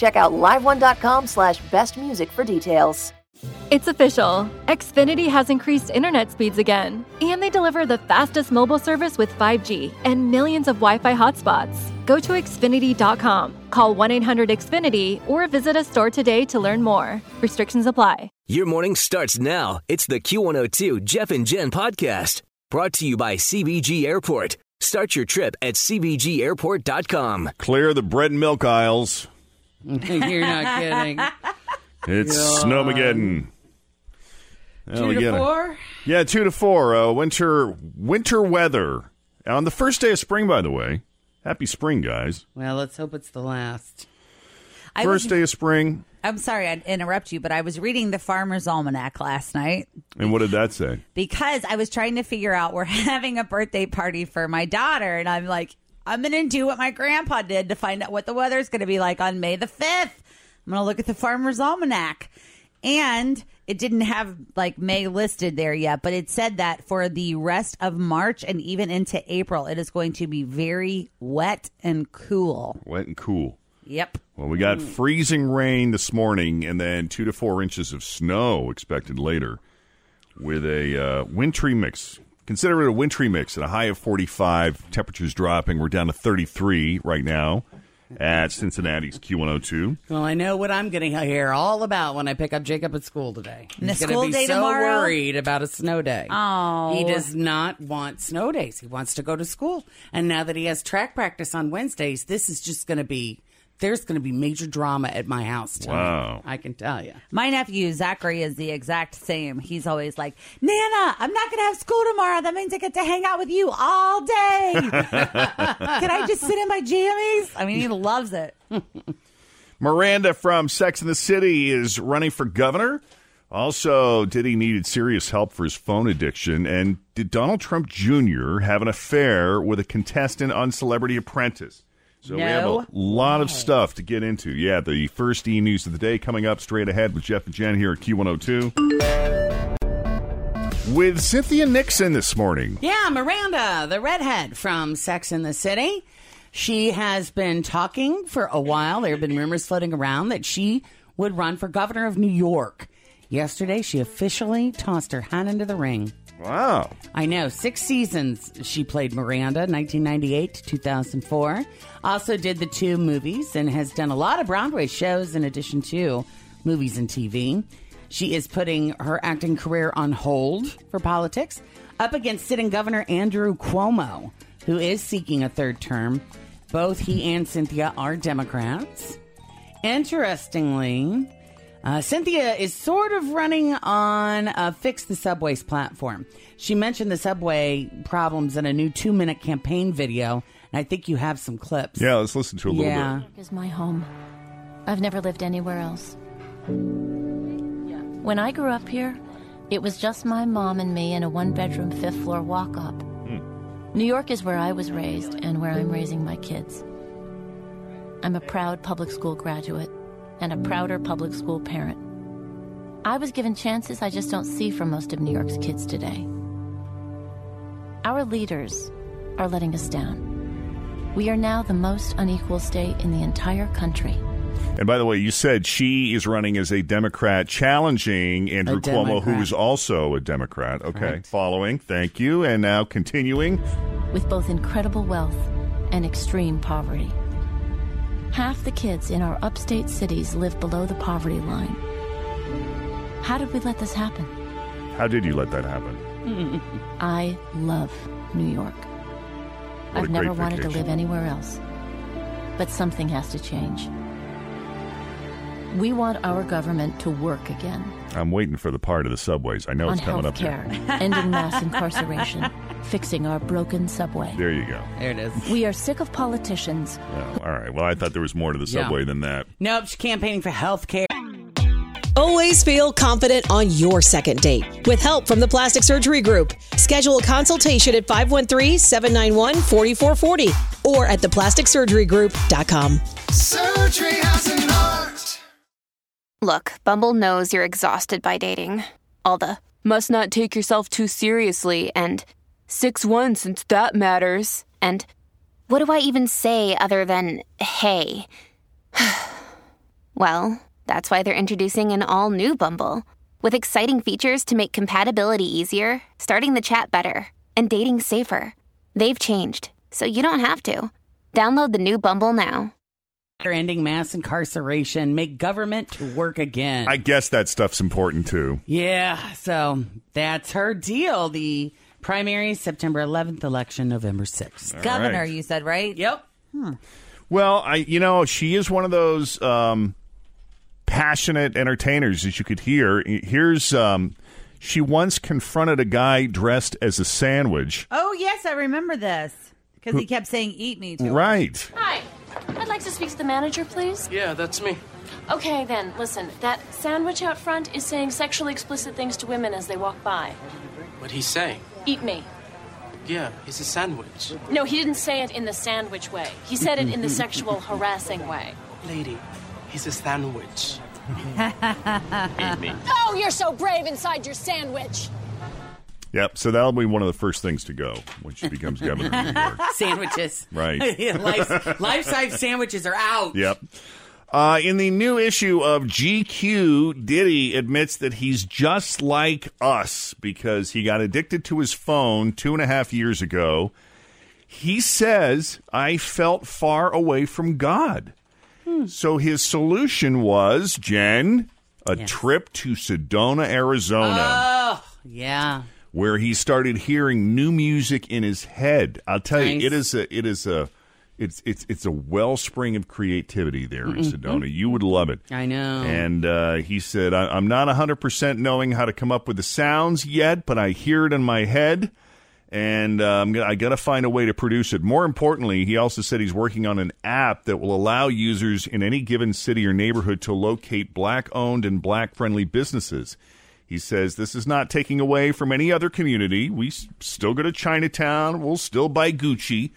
Check out liveone.com slash best music for details. It's official. Xfinity has increased internet speeds again, and they deliver the fastest mobile service with 5G and millions of Wi Fi hotspots. Go to Xfinity.com, call 1 800 Xfinity, or visit a store today to learn more. Restrictions apply. Your morning starts now. It's the Q102 Jeff and Jen podcast brought to you by CVG Airport. Start your trip at CVGAirport.com. Clear the bread and milk aisles. You're not kidding. It's Snowmageddon. Well, Two to four? Yeah, two to four. Uh, winter winter weather on the first day of spring. By the way, happy spring, guys. Well, let's hope it's the last. I First was- day of spring. I'm sorry I interrupt you, but I was reading the Farmer's Almanac last night And what did that say? because I was trying to figure out we're having a birthday party for my daughter, and I'm like, I'm going to do what my grandpa did to find out what the weather is going to be like on May the 5th. I'm going to look at the Farmer's Almanac. And it didn't have like May listed there yet, but it said that for the rest of March and even into April, it is going to be very wet and cool. Wet and cool. Yep. Well, we got freezing rain this morning, and then two to four inches of snow expected later, with a uh, wintry mix. Consider it a wintry mix at a high of 45. Temperatures dropping. We're down to 33 right now at Cincinnati's Q102. Well, I know what I'm going to hear all about when I pick up Jacob at school today. And a He's gonna school be day so tomorrow? worried about a snow day. Oh. He does not want snow days. He wants to go to school. And now that he has track practice on Wednesdays, this is just going to be, there's going to be major drama at my house tonight. Wow. I can tell you. My nephew Zachary is the exact same. He's always like, Nana, I'm not going to have school tomorrow. That means I get to hang out with you all day. Can I just sit in my jammies? I mean, he loves it. Miranda from Sex and the City is running for governor. Also, Diddy needed serious help for his phone addiction. And did Donald Trump Jr. have an affair with a contestant on Celebrity Apprentice? So we have a No lot of stuff to get into. Yeah, the first e news of the day coming up straight ahead with Jeff and Jen here at Q102. With Cynthia Nixon this morning. Yeah, Miranda, the redhead from Sex in the City. She has been talking for a while. There have been rumors floating around that she would run for governor of New York. Yesterday, she officially tossed her hat into the ring. Wow. I know. Six seasons she played Miranda, 1998 to 2004. Also did the two movies and has done a lot of Broadway shows in addition to movies and TV. She is putting her acting career on hold for politics, up against sitting Governor Andrew Cuomo, who is seeking a third term. Both he and Cynthia are Democrats. Interestingly, uh, Cynthia is sort of running on a Fix the Subways platform. She mentioned the subway problems in a new two minute campaign video, and I think you have some clips. Yeah, let's listen to a little bit. Yeah. bit. is my home. I've never lived anywhere else. When I grew up here, it was just my mom and me in a one bedroom, fifth floor walk up. New York is where I was raised and where I'm raising my kids. I'm a proud public school graduate, and a prouder public school parent. I was given chances I just don't see from most of New York's kids today. Our leaders are letting us down. We are now the most unequal state in the entire country. And by the way, you said she is running as a Democrat, challenging Andrew A Cuomo, who is also a Democrat. Okay, Correct. following. Thank you. And now continuing. with both incredible wealth and extreme poverty. Half the kids in our upstate cities live below the poverty line. How did we let this happen? How did you let that happen? I love New York. What I've never wanted to live anywhere else. But something has to change. We want our government to work again I'm waiting for the part of the subways. I know on it's coming up care, here. ending mass incarceration, fixing our broken subway. There you go. There it is. We are sick of politicians Oh, all right. Well, I thought there was more to the Yeah. subway than that. Nope, she's campaigning for health care. Always feel confident on your second date. With help from the Plastic Surgery Group, schedule a consultation at 513-791-4440 or at theplasticsurgerygroup.com. Surgery has an art. Look, Bumble knows you're exhausted by dating. All the must not take yourself too seriously and 6 1 since that matters. And what do I even say other than hey? well, that's why they're introducing an all new Bumble with exciting features to make compatibility easier, starting the chat better, and dating safer. They've changed, so you don't have to. Download the new Bumble now. Ending mass incarceration, make government to work again. I guess that stuff's important too. yeah, so that's her deal. The primary September 11th, election November 6th. Governor, right. you said, right? Yep. Well, I you know she is one of those um, passionate entertainers, as you could hear. Here's um, she once confronted a guy dressed as a sandwich. Oh, yes, I remember this. Because he kept saying, eat me to him. Right. Hi. I'd like to speak to the manager, please. Yeah, that's me. Okay, then, listen. That sandwich out front is saying sexually explicit things to women as they walk by. What'd he say? Eat me. Yeah, it's a sandwich. No, he didn't say it in the sandwich way. He said it in the sexual harassing way. Lady, he's a sandwich. Eat me. Oh, you're so brave inside your sandwich. Yep. So that'll be one of the first things to go when she becomes governor of New York. Sandwiches. Right. life-size sandwiches are out. Yep. Uh, in the new issue of GQ, Diddy admits that he's just like us because he got addicted to his phone two and a half years ago. He says, I felt far away from God. So his solution was, Jen, a trip to Sedona, Arizona Oh, yeah. where he started hearing new music in his head. I'll tell Nice. you, it is a it is a it's it's it's a wellspring of creativity there in Sedona. You would love it. I know. And uh, he said, I, "I'm not 100 percent knowing how to come up with the sounds yet, but I hear it in my head." And I'm gonna, I got to find a way to produce it. More importantly, he also said he's working on an app that will allow users in any given city or neighborhood to locate black owned and black friendly businesses. He says this is not taking away from any other community. We s- still go to Chinatown. We'll still buy Gucci.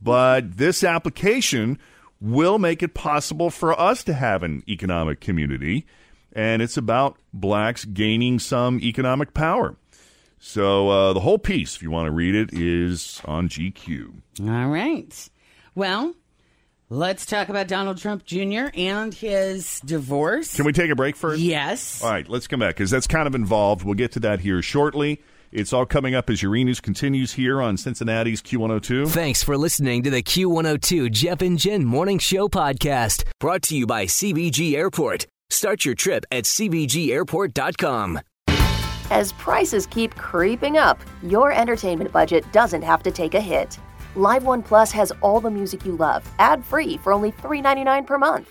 But this application will make it possible for us to have an economic community. And it's about blacks gaining some economic power. So uh, the whole piece, if you want to read it, is on GQ. All right. Well, let's talk about Donald Trump Jr. and his divorce. Can we take a break first? Yes. All right, let's come back because that's kind of involved. We'll get to that here shortly. It's all coming up as your E! News continues here on Cincinnati's Q102. Thanks for listening to the Q102 Jeff and Jen Morning Show podcast, brought to you by CVG Airport. Start your trip at CVGAirport.com. As prices keep creeping up, your entertainment budget doesn't have to take a hit. Live One Plus has all the music you love, ad free for only $3.99 per month.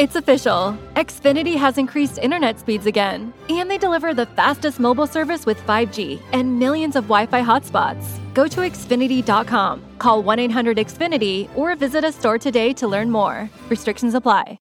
It's official. Xfinity has increased internet speeds again, and they deliver the fastest mobile service with 5G and millions of Wi Fi hotspots. Go to Xfinity.com, call 1 800 Xfinity, or visit a store today to learn more. Restrictions apply.